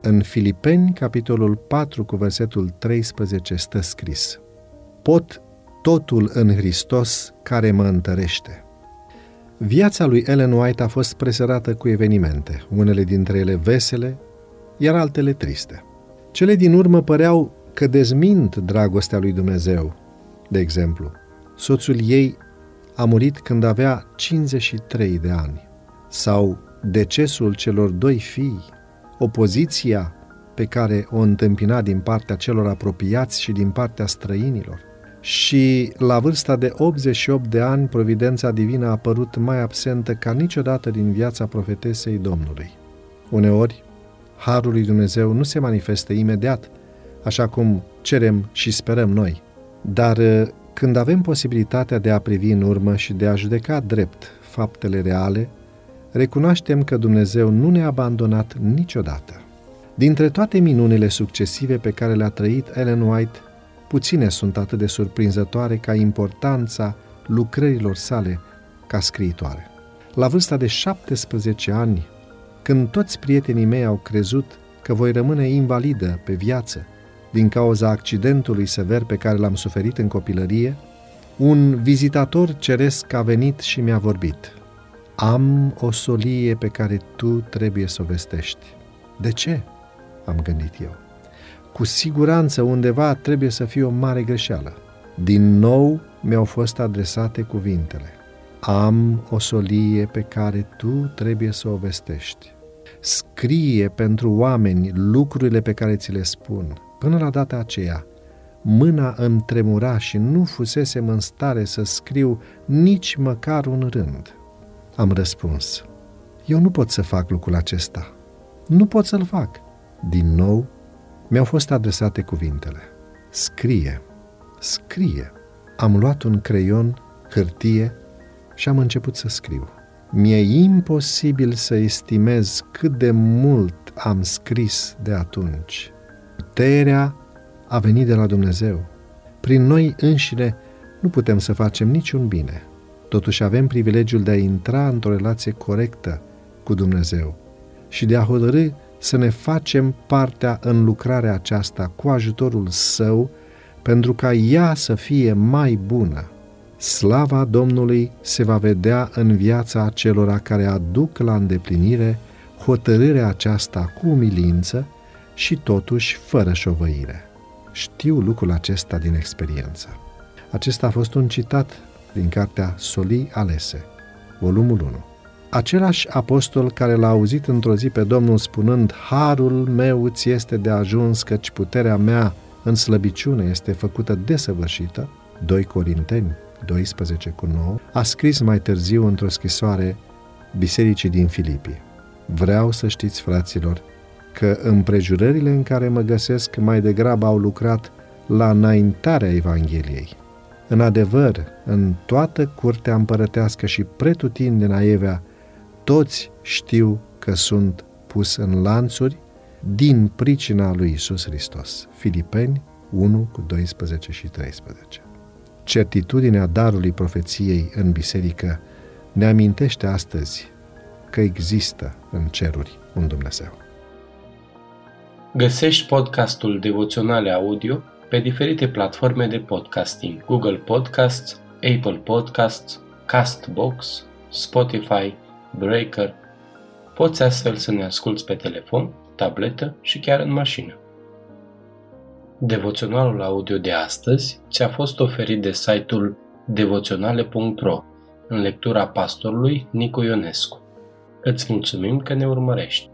În Filipeni, capitolul 4, cu versetul 13, stă scris Pot totul în Hristos care mă întărește. Viața lui Ellen White a fost presărată cu evenimente, unele dintre ele vesele, iar altele triste. Cele din urmă păreau că dezmint dragostea lui Dumnezeu. De exemplu, soțul ei a murit când avea 53 de ani, sau decesul celor doi fii, opoziția pe care o întâmpina din partea celor apropiați și din partea străinilor. Și la vârsta de 88 de ani, providența divină a apărut mai absentă ca niciodată din viața profetesei Domnului. Uneori, Harul lui Dumnezeu nu se manifestă imediat, așa cum cerem și sperăm noi, dar când avem posibilitatea de a privi în urmă și de a judeca drept faptele reale, recunoaștem că Dumnezeu nu ne-a abandonat niciodată. Dintre toate minunile succesive pe care le-a trăit Ellen White, puține sunt atât de surprinzătoare ca importanța lucrărilor sale ca scriitoare. La vârsta de 17 ani, când toți prietenii mei au crezut că voi rămâne invalidă pe viață din cauza accidentului sever pe care l-am suferit în copilărie, un vizitator ceresc a venit și mi-a vorbit. Am o solie pe care tu trebuie să o vestești. De ce? Am gândit eu. Cu siguranță undeva trebuie să fie o mare greșeală. Din nou mi-au fost adresate cuvintele. Am o solie pe care tu trebuie să o vestești. Scrie pentru oameni lucrurile pe care ți le spun. Până la data aceea, mâna îmi tremura și nu fusesem în stare să scriu nici măcar un rând. Am răspuns, eu nu pot să fac lucrul acesta. Nu pot să-l fac. Din nou, mi-au fost adresate cuvintele. Scrie, scrie. Am luat un creion, hârtie și am început să scriu. Mi-e imposibil să estimez cât de mult am scris de atunci. Puterea a venit de la Dumnezeu. Prin noi înșine nu putem să facem niciun bine. Totuși avem privilegiul de a intra într-o relație corectă cu Dumnezeu și de a hotărâ să ne facem partea în lucrarea aceasta cu ajutorul Său pentru ca ea să fie mai bună. Slava Domnului se va vedea în viața acelora care aduc la îndeplinire hotărârea aceasta cu umilință și totuși fără șovăire. Știu lucrul acesta din experiență. Acesta a fost un citat din cartea Solii Alese, volumul 1. Același apostol care l-a auzit într-o zi pe Domnul spunând, Harul meu ți este de ajuns, căci puterea mea în slăbiciune este făcută desăvârșită, 2 Corinteni 12 cu 9, a scris mai târziu într-o scrisoare bisericii din Filipii. Vreau să știți, fraților, că împrejurările în care mă găsesc mai degrabă au lucrat la înaintarea Evangheliei. În adevăr, în toată curtea împărătească și pretutindeni Evea, toți știu că sunt pus în lanțuri din pricina lui Isus Hristos. Filipeni 1 cu 12 și 13. Certitudinea darului profeției în biserică ne amintește astăzi că există în ceruri un Dumnezeu. Găsești podcastul Devoționale Audio pe diferite platforme de podcasting, Google Podcasts, Apple Podcasts, Castbox, Spotify, Breaker. Poți astfel să ne asculți pe telefon, tabletă și chiar în mașină. Devoționalul audio de astăzi ți-a fost oferit de site-ul devoționale.ro în lectura pastorului Nicu Ionescu. Îți mulțumim că ne urmărești!